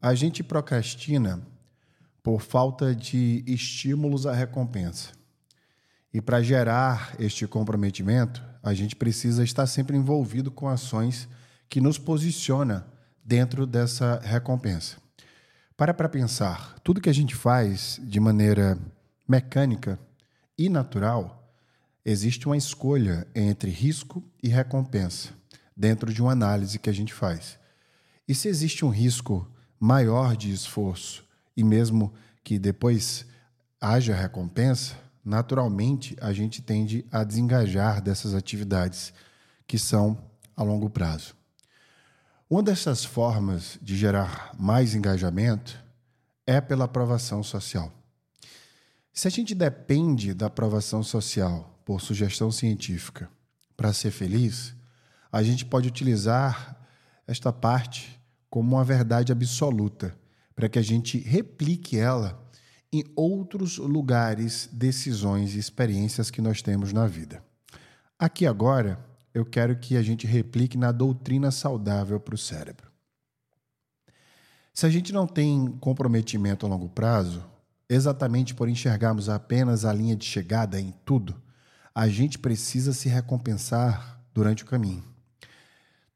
A gente procrastina por falta de estímulos à recompensa. E para gerar este comprometimento, a gente precisa estar sempre envolvido com ações que nos posiciona dentro dessa recompensa. Para para pensar, tudo que a gente faz de maneira mecânica e natural, existe uma escolha entre risco e recompensa dentro de uma análise que a gente faz. E se existe um risco maior de esforço e mesmo que depois haja recompensa, naturalmente a gente tende a desengajar dessas atividades que são a longo prazo. Uma dessas formas de gerar mais engajamento é pela aprovação social. Se a gente depende da aprovação social por sugestão científica para ser feliz, a gente pode utilizar esta parte como uma verdade absoluta, para que a gente replique ela em outros lugares, decisões e experiências que nós temos na vida. Aqui agora, eu quero que a gente replique na doutrina saudável para o cérebro. Se a gente não tem comprometimento a longo prazo, exatamente por enxergarmos apenas a linha de chegada em tudo, a gente precisa se recompensar durante o caminho.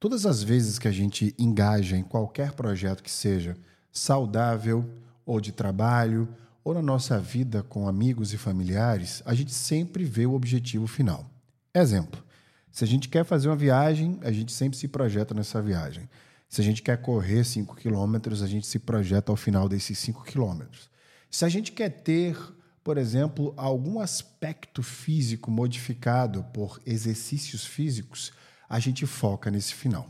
Todas as vezes que a gente engaja em qualquer projeto que seja saudável, ou de trabalho, ou na nossa vida com amigos e familiares, a gente sempre vê o objetivo final. Exemplo: se a gente quer fazer uma viagem, a gente sempre se projeta nessa viagem. Se a gente quer correr 5 quilômetros, a gente se projeta ao final desses 5 quilômetros. Se a gente quer ter, por exemplo, algum aspecto físico modificado por exercícios físicos, a gente foca nesse final.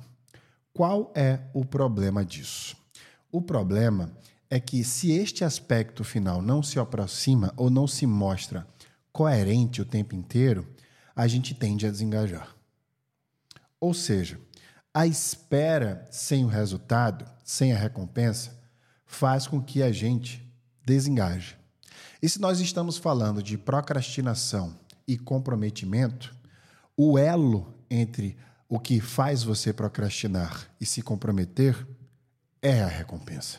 Qual é o problema disso? O problema é que se este aspecto final não se aproxima ou não se mostra coerente o tempo inteiro, a gente tende a desengajar. Ou seja, a espera sem o resultado, sem a recompensa, faz com que a gente desengaje. E se nós estamos falando de procrastinação e comprometimento, o elo entre o que faz você procrastinar e se comprometer é a recompensa.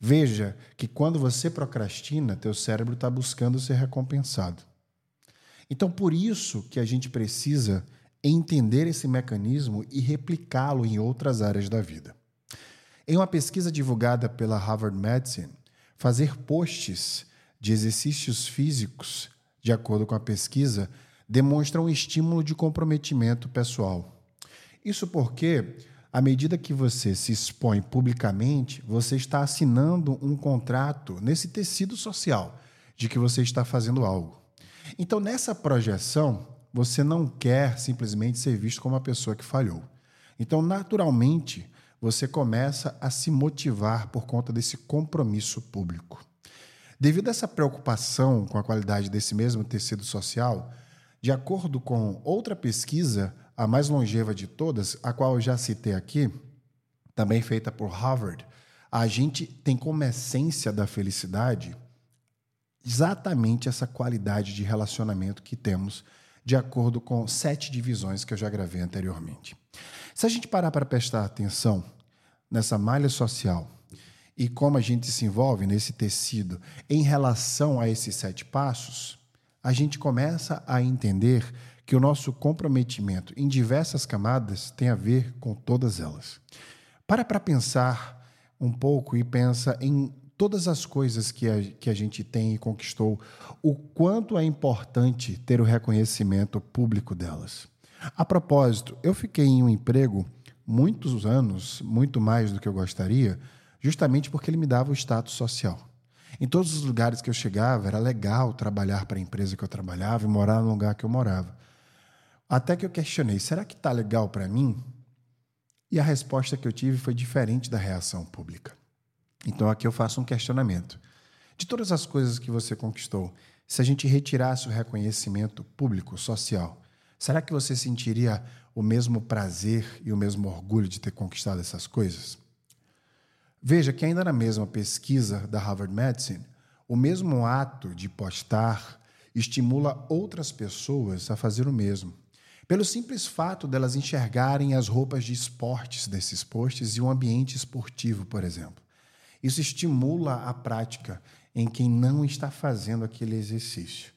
Veja que quando você procrastina, teu cérebro está buscando ser recompensado. Então, por isso que a gente precisa entender esse mecanismo e replicá-lo em outras áreas da vida. Em uma pesquisa divulgada pela Harvard Medicine, fazer posts de exercícios físicos, de acordo com a pesquisa, demonstra um estímulo de comprometimento pessoal. Isso porque, à medida que você se expõe publicamente, você está assinando um contrato nesse tecido social de que você está fazendo algo. Então, nessa projeção, você não quer simplesmente ser visto como uma pessoa que falhou. Então, naturalmente, você começa a se motivar por conta desse compromisso público. Devido a essa preocupação com a qualidade desse mesmo tecido social, de acordo com outra pesquisa, a mais longeva de todas, a qual eu já citei aqui, também feita por Harvard, a gente tem como essência da felicidade exatamente essa qualidade de relacionamento que temos, de acordo com sete divisões que eu já gravei anteriormente. Se a gente parar para prestar atenção nessa malha social e como a gente se envolve nesse tecido em relação a esses sete passos, a gente começa a entender que o nosso comprometimento em diversas camadas tem a ver com todas elas. Para para pensar um pouco e pensa em todas as coisas que a, que a gente tem e conquistou, o quanto é importante ter o reconhecimento público delas. A propósito, eu fiquei em um emprego muitos anos, muito mais do que eu gostaria, justamente porque ele me dava o status social. Em todos os lugares que eu chegava, era legal trabalhar para a empresa que eu trabalhava e morar no lugar que eu morava. Até que eu questionei: será que está legal para mim? E a resposta que eu tive foi diferente da reação pública. Então aqui eu faço um questionamento. De todas as coisas que você conquistou, se a gente retirasse o reconhecimento público, social, será que você sentiria o mesmo prazer e o mesmo orgulho de ter conquistado essas coisas? Veja que, ainda na mesma pesquisa da Harvard Medicine, o mesmo ato de postar estimula outras pessoas a fazer o mesmo pelo simples fato delas enxergarem as roupas de esportes desses posts e um ambiente esportivo, por exemplo. Isso estimula a prática em quem não está fazendo aquele exercício.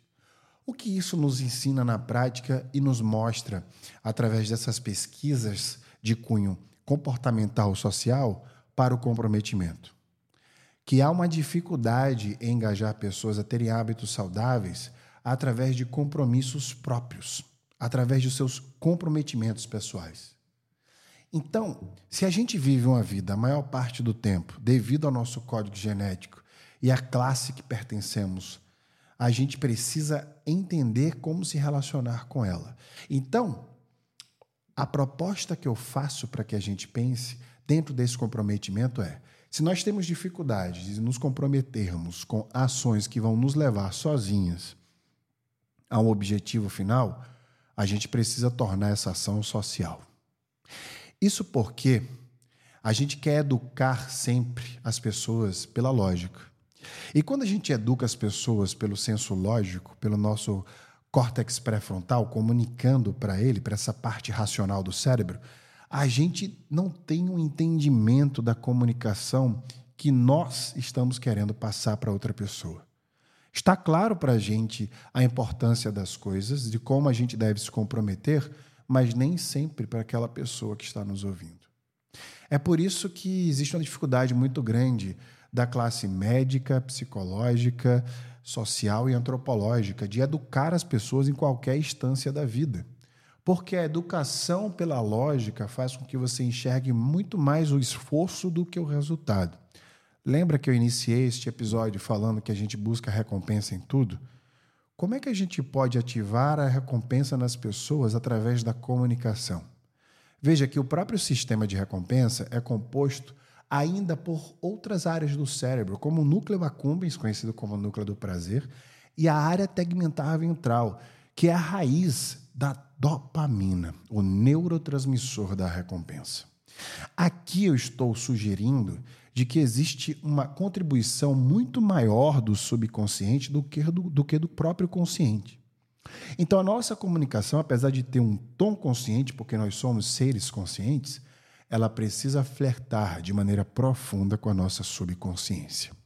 O que isso nos ensina na prática e nos mostra, através dessas pesquisas de cunho comportamental social, para o comprometimento? Que há uma dificuldade em engajar pessoas a terem hábitos saudáveis através de compromissos próprios, através de seus comprometimentos pessoais. Então, se a gente vive uma vida a maior parte do tempo devido ao nosso código genético e à classe que pertencemos, a gente precisa entender como se relacionar com ela. Então, a proposta que eu faço para que a gente pense dentro desse comprometimento é: se nós temos dificuldade de nos comprometermos com ações que vão nos levar sozinhas a um objetivo final, a gente precisa tornar essa ação social. Isso porque a gente quer educar sempre as pessoas pela lógica. E quando a gente educa as pessoas pelo senso lógico, pelo nosso córtex pré-frontal, comunicando para ele, para essa parte racional do cérebro, a gente não tem um entendimento da comunicação que nós estamos querendo passar para outra pessoa. Está claro para a gente a importância das coisas, de como a gente deve se comprometer, mas nem sempre para aquela pessoa que está nos ouvindo. É por isso que existe uma dificuldade muito grande da classe médica, psicológica, social e antropológica de educar as pessoas em qualquer instância da vida. Porque a educação pela lógica faz com que você enxergue muito mais o esforço do que o resultado. Lembra que eu iniciei este episódio falando que a gente busca recompensa em tudo? Como é que a gente pode ativar a recompensa nas pessoas através da comunicação? Veja que o próprio sistema de recompensa é composto ainda por outras áreas do cérebro, como o núcleo accumbens, conhecido como núcleo do prazer, e a área tegmentar ventral, que é a raiz da dopamina, o neurotransmissor da recompensa. Aqui eu estou sugerindo de que existe uma contribuição muito maior do subconsciente do que do, do que do próprio consciente. Então, a nossa comunicação, apesar de ter um tom consciente, porque nós somos seres conscientes, ela precisa flertar de maneira profunda com a nossa subconsciência.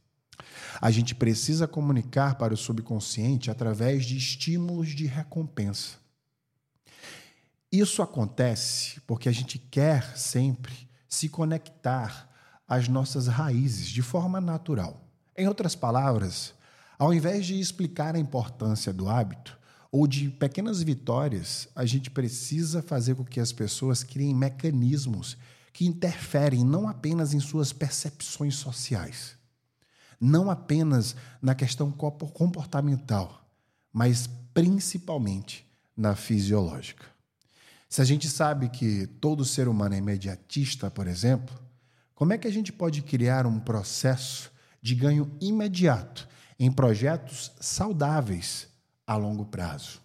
A gente precisa comunicar para o subconsciente através de estímulos de recompensa. Isso acontece porque a gente quer sempre se conectar as nossas raízes de forma natural. Em outras palavras, ao invés de explicar a importância do hábito ou de pequenas vitórias, a gente precisa fazer com que as pessoas criem mecanismos que interferem não apenas em suas percepções sociais, não apenas na questão comportamental, mas principalmente na fisiológica. Se a gente sabe que todo ser humano é imediatista, por exemplo, como é que a gente pode criar um processo de ganho imediato em projetos saudáveis a longo prazo?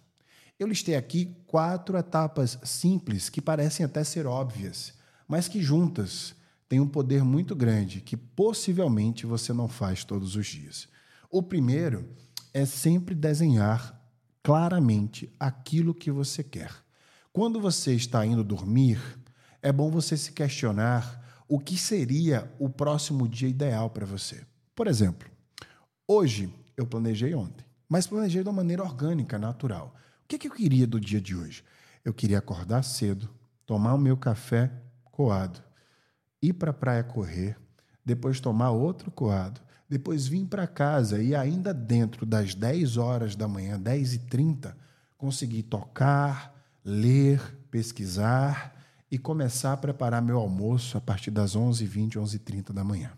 Eu listei aqui quatro etapas simples que parecem até ser óbvias, mas que juntas têm um poder muito grande que possivelmente você não faz todos os dias. O primeiro é sempre desenhar claramente aquilo que você quer. Quando você está indo dormir, é bom você se questionar o que seria o próximo dia ideal para você. Por exemplo, hoje eu planejei ontem, mas planejei de uma maneira orgânica, natural. O que, que eu queria do dia de hoje? Eu queria acordar cedo, tomar o meu café coado, ir para a praia correr, depois tomar outro coado, depois vir para casa e ainda dentro das 10 horas da manhã, 10 e 30, conseguir tocar, ler, pesquisar e começar a preparar meu almoço a partir das 11h20, 11h30 da manhã.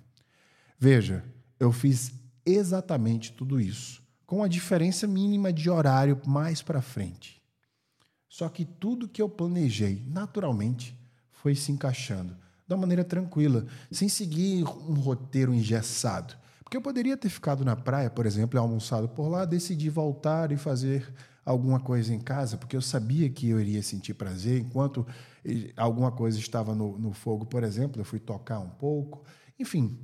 Veja, eu fiz exatamente tudo isso, com a diferença mínima de horário mais para frente. Só que tudo que eu planejei, naturalmente, foi se encaixando uma maneira tranquila, sem seguir um roteiro engessado. Porque eu poderia ter ficado na praia, por exemplo, e almoçado por lá, decidi voltar e fazer alguma coisa em casa, porque eu sabia que eu iria sentir prazer enquanto alguma coisa estava no, no fogo, por exemplo, eu fui tocar um pouco. Enfim,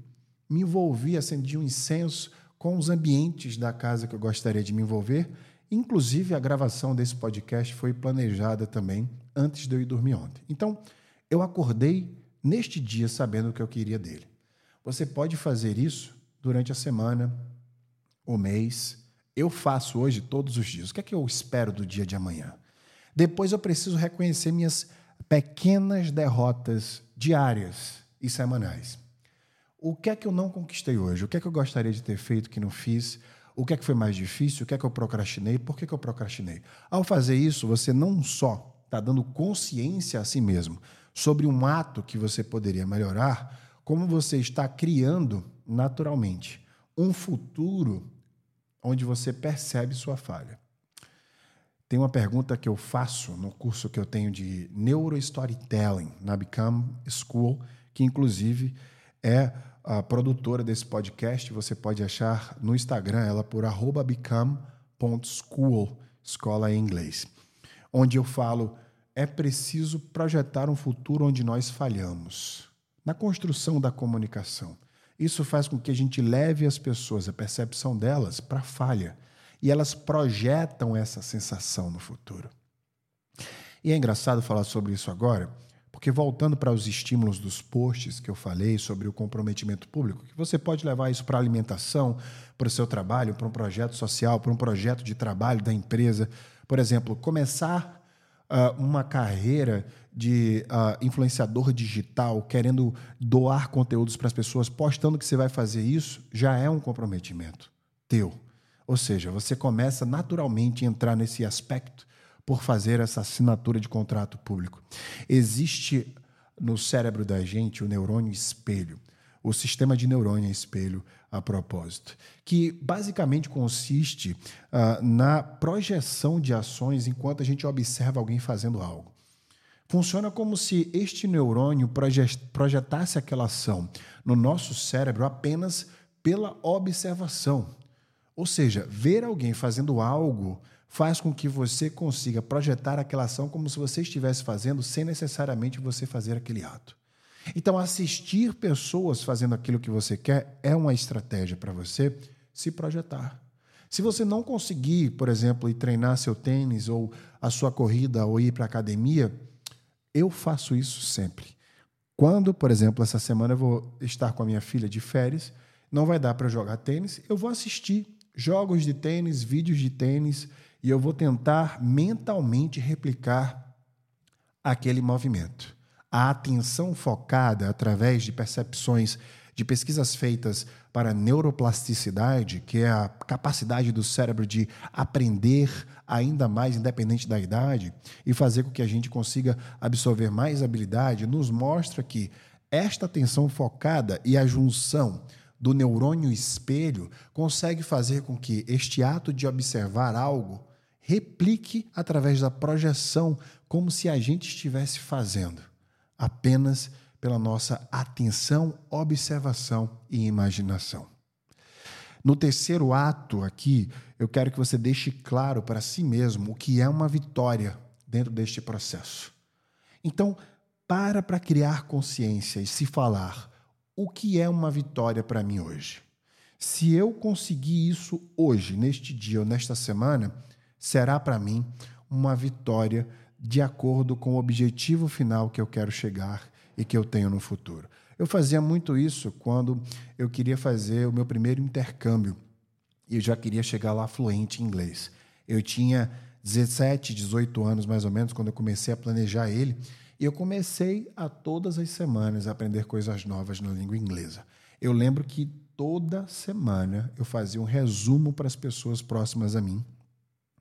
me envolvi, acendi um incenso com os ambientes da casa que eu gostaria de me envolver. Inclusive, a gravação desse podcast foi planejada também antes de eu ir dormir ontem. Então, eu acordei neste dia sabendo o que eu queria dele. Você pode fazer isso durante a semana, o mês. Eu faço hoje todos os dias. O que é que eu espero do dia de amanhã? Depois eu preciso reconhecer minhas pequenas derrotas diárias e semanais. O que é que eu não conquistei hoje? O que é que eu gostaria de ter feito que não fiz? O que é que foi mais difícil? O que é que eu procrastinei? Por que, que eu procrastinei? Ao fazer isso, você não só está dando consciência a si mesmo sobre um ato que você poderia melhorar, como você está criando naturalmente um futuro onde você percebe sua falha. Tem uma pergunta que eu faço no curso que eu tenho de Neurostorytelling na Become School, que inclusive é a produtora desse podcast. Você pode achar no Instagram ela por become.school, escola em inglês, onde eu falo é preciso projetar um futuro onde nós falhamos na construção da comunicação. Isso faz com que a gente leve as pessoas, a percepção delas, para a falha. E elas projetam essa sensação no futuro. E é engraçado falar sobre isso agora, porque voltando para os estímulos dos posts que eu falei sobre o comprometimento público, que você pode levar isso para a alimentação, para o seu trabalho, para um projeto social, para um projeto de trabalho da empresa. Por exemplo, começar uh, uma carreira de uh, influenciador digital, querendo doar conteúdos para as pessoas, postando que você vai fazer isso, já é um comprometimento teu. Ou seja, você começa naturalmente a entrar nesse aspecto por fazer essa assinatura de contrato público. Existe no cérebro da gente o neurônio espelho, o sistema de neurônio espelho a propósito, que basicamente consiste uh, na projeção de ações enquanto a gente observa alguém fazendo algo. Funciona como se este neurônio projetasse aquela ação no nosso cérebro apenas pela observação. Ou seja, ver alguém fazendo algo faz com que você consiga projetar aquela ação como se você estivesse fazendo sem necessariamente você fazer aquele ato. Então, assistir pessoas fazendo aquilo que você quer é uma estratégia para você se projetar. Se você não conseguir, por exemplo, ir treinar seu tênis ou a sua corrida ou ir para a academia, eu faço isso sempre. Quando, por exemplo, essa semana eu vou estar com a minha filha de férias, não vai dar para jogar tênis, eu vou assistir jogos de tênis, vídeos de tênis e eu vou tentar mentalmente replicar aquele movimento. A atenção focada através de percepções de pesquisas feitas para neuroplasticidade, que é a capacidade do cérebro de aprender ainda mais, independente da idade, e fazer com que a gente consiga absorver mais habilidade, nos mostra que esta atenção focada e a junção do neurônio espelho consegue fazer com que este ato de observar algo replique através da projeção, como se a gente estivesse fazendo, apenas pela nossa atenção, observação e imaginação. No terceiro ato aqui, eu quero que você deixe claro para si mesmo o que é uma vitória dentro deste processo. Então, para para criar consciência e se falar o que é uma vitória para mim hoje. Se eu conseguir isso hoje, neste dia ou nesta semana, será para mim uma vitória de acordo com o objetivo final que eu quero chegar e que eu tenho no futuro. Eu fazia muito isso quando eu queria fazer o meu primeiro intercâmbio e eu já queria chegar lá fluente em inglês. Eu tinha 17, 18 anos mais ou menos quando eu comecei a planejar ele e eu comecei a todas as semanas a aprender coisas novas na língua inglesa. Eu lembro que toda semana eu fazia um resumo para as pessoas próximas a mim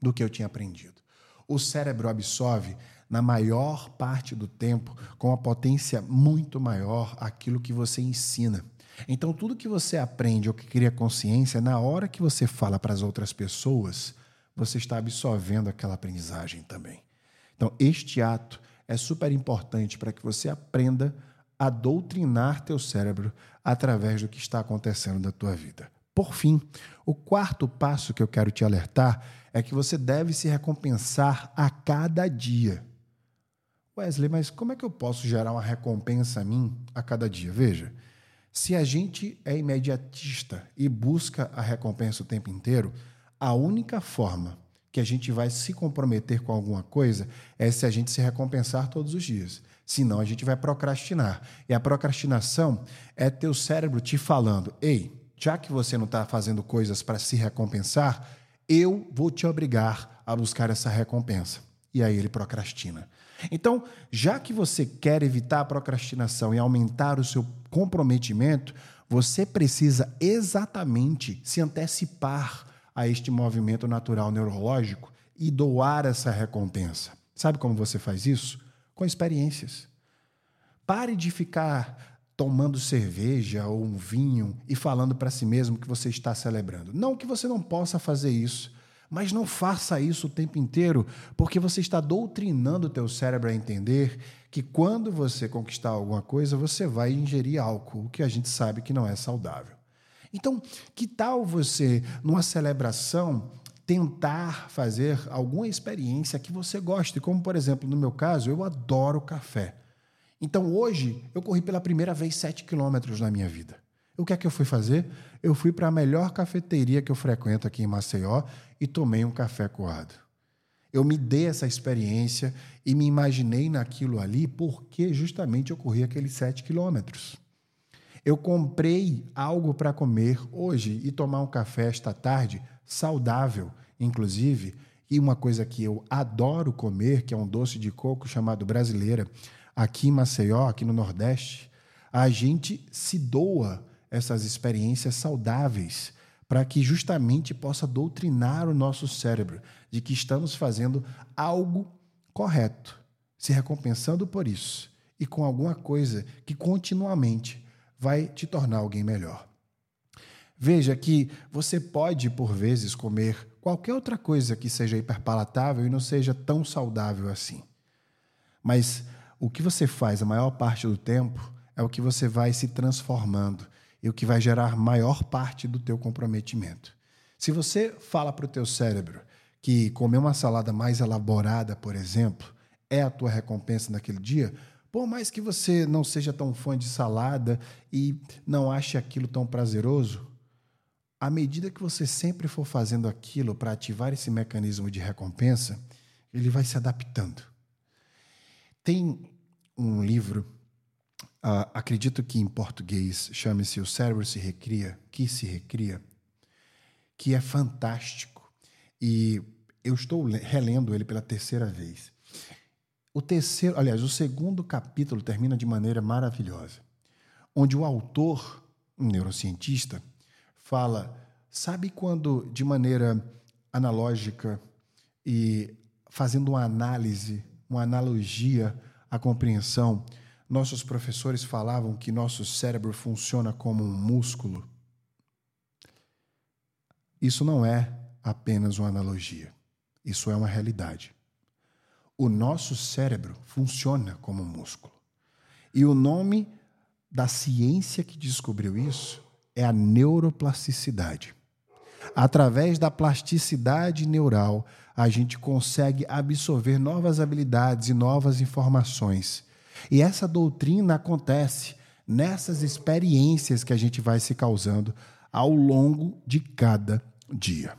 do que eu tinha aprendido. O cérebro absorve na maior parte do tempo, com uma potência muito maior, aquilo que você ensina. Então, tudo que você aprende ou que cria consciência, na hora que você fala para as outras pessoas, você está absorvendo aquela aprendizagem também. Então, este ato é super importante para que você aprenda a doutrinar teu cérebro através do que está acontecendo na tua vida. Por fim, o quarto passo que eu quero te alertar é que você deve se recompensar a cada dia. Wesley, mas como é que eu posso gerar uma recompensa a mim a cada dia? Veja, se a gente é imediatista e busca a recompensa o tempo inteiro, a única forma que a gente vai se comprometer com alguma coisa é se a gente se recompensar todos os dias. Senão a gente vai procrastinar. E a procrastinação é teu cérebro te falando: ei, já que você não está fazendo coisas para se recompensar, eu vou te obrigar a buscar essa recompensa. E aí ele procrastina. Então, já que você quer evitar a procrastinação e aumentar o seu comprometimento, você precisa exatamente se antecipar a este movimento natural neurológico e doar essa recompensa. Sabe como você faz isso? Com experiências. Pare de ficar tomando cerveja ou um vinho e falando para si mesmo que você está celebrando. Não que você não possa fazer isso, mas não faça isso o tempo inteiro, porque você está doutrinando o teu cérebro a entender que quando você conquistar alguma coisa, você vai ingerir álcool, o que a gente sabe que não é saudável. Então, que tal você, numa celebração, tentar fazer alguma experiência que você goste, como por exemplo, no meu caso, eu adoro café. Então hoje eu corri pela primeira vez 7 quilômetros na minha vida. O que é que eu fui fazer? Eu fui para a melhor cafeteria que eu frequento aqui em Maceió e tomei um café coado. Eu me dei essa experiência e me imaginei naquilo ali porque justamente eu corri aqueles 7 quilômetros. Eu comprei algo para comer hoje e tomar um café esta tarde saudável, inclusive, e uma coisa que eu adoro comer, que é um doce de coco chamado brasileira, aqui em Maceió, aqui no Nordeste, a gente se doa essas experiências saudáveis para que justamente possa doutrinar o nosso cérebro de que estamos fazendo algo correto, se recompensando por isso e com alguma coisa que continuamente vai te tornar alguém melhor. Veja que você pode, por vezes, comer qualquer outra coisa que seja hiperpalatável e não seja tão saudável assim. Mas o que você faz a maior parte do tempo é o que você vai se transformando e o que vai gerar maior parte do teu comprometimento. Se você fala para o teu cérebro que comer uma salada mais elaborada, por exemplo, é a tua recompensa naquele dia, por mais que você não seja tão fã de salada e não ache aquilo tão prazeroso, à medida que você sempre for fazendo aquilo para ativar esse mecanismo de recompensa, ele vai se adaptando. Tem um livro, uh, acredito que em português chame-se O Cérebro se Recria, que se recria, que é fantástico. E eu estou relendo ele pela terceira vez. O terceiro, aliás, o segundo capítulo termina de maneira maravilhosa, onde o autor, um neurocientista, fala: sabe quando, de maneira analógica e fazendo uma análise, uma analogia à compreensão, nossos professores falavam que nosso cérebro funciona como um músculo? Isso não é apenas uma analogia, isso é uma realidade. O nosso cérebro funciona como um músculo. E o nome da ciência que descobriu isso é a neuroplasticidade. Através da plasticidade neural, a gente consegue absorver novas habilidades e novas informações. E essa doutrina acontece nessas experiências que a gente vai se causando ao longo de cada dia.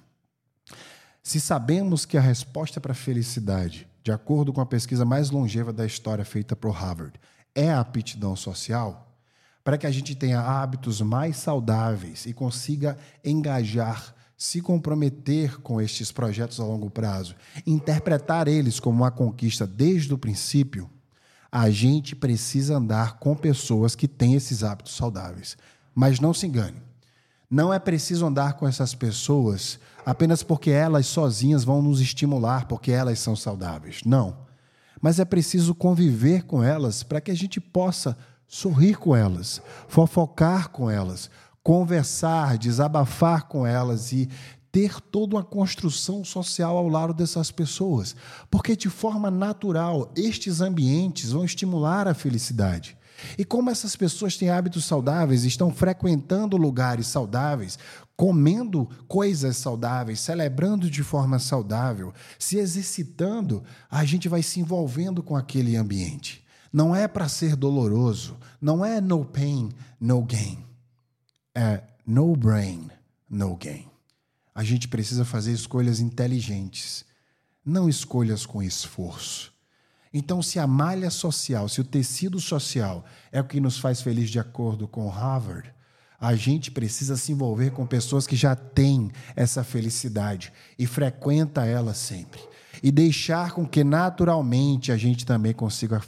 Se sabemos que a resposta para a felicidade, de acordo com a pesquisa mais longeva da história feita por Harvard, é a aptidão social, para que a gente tenha hábitos mais saudáveis e consiga engajar, se comprometer com estes projetos a longo prazo, interpretar eles como uma conquista desde o princípio, a gente precisa andar com pessoas que têm esses hábitos saudáveis. Mas não se engane. Não é preciso andar com essas pessoas apenas porque elas sozinhas vão nos estimular, porque elas são saudáveis. Não. Mas é preciso conviver com elas para que a gente possa sorrir com elas, fofocar com elas, conversar, desabafar com elas e ter toda uma construção social ao lado dessas pessoas, porque de forma natural estes ambientes vão estimular a felicidade. E como essas pessoas têm hábitos saudáveis, estão frequentando lugares saudáveis, comendo coisas saudáveis, celebrando de forma saudável, se exercitando, a gente vai se envolvendo com aquele ambiente. Não é para ser doloroso, não é no pain, no gain. É no brain, no gain. A gente precisa fazer escolhas inteligentes, não escolhas com esforço. Então, se a malha social, se o tecido social é o que nos faz feliz de acordo com Harvard, a gente precisa se envolver com pessoas que já têm essa felicidade e frequenta ela sempre. E deixar com que naturalmente a gente também consiga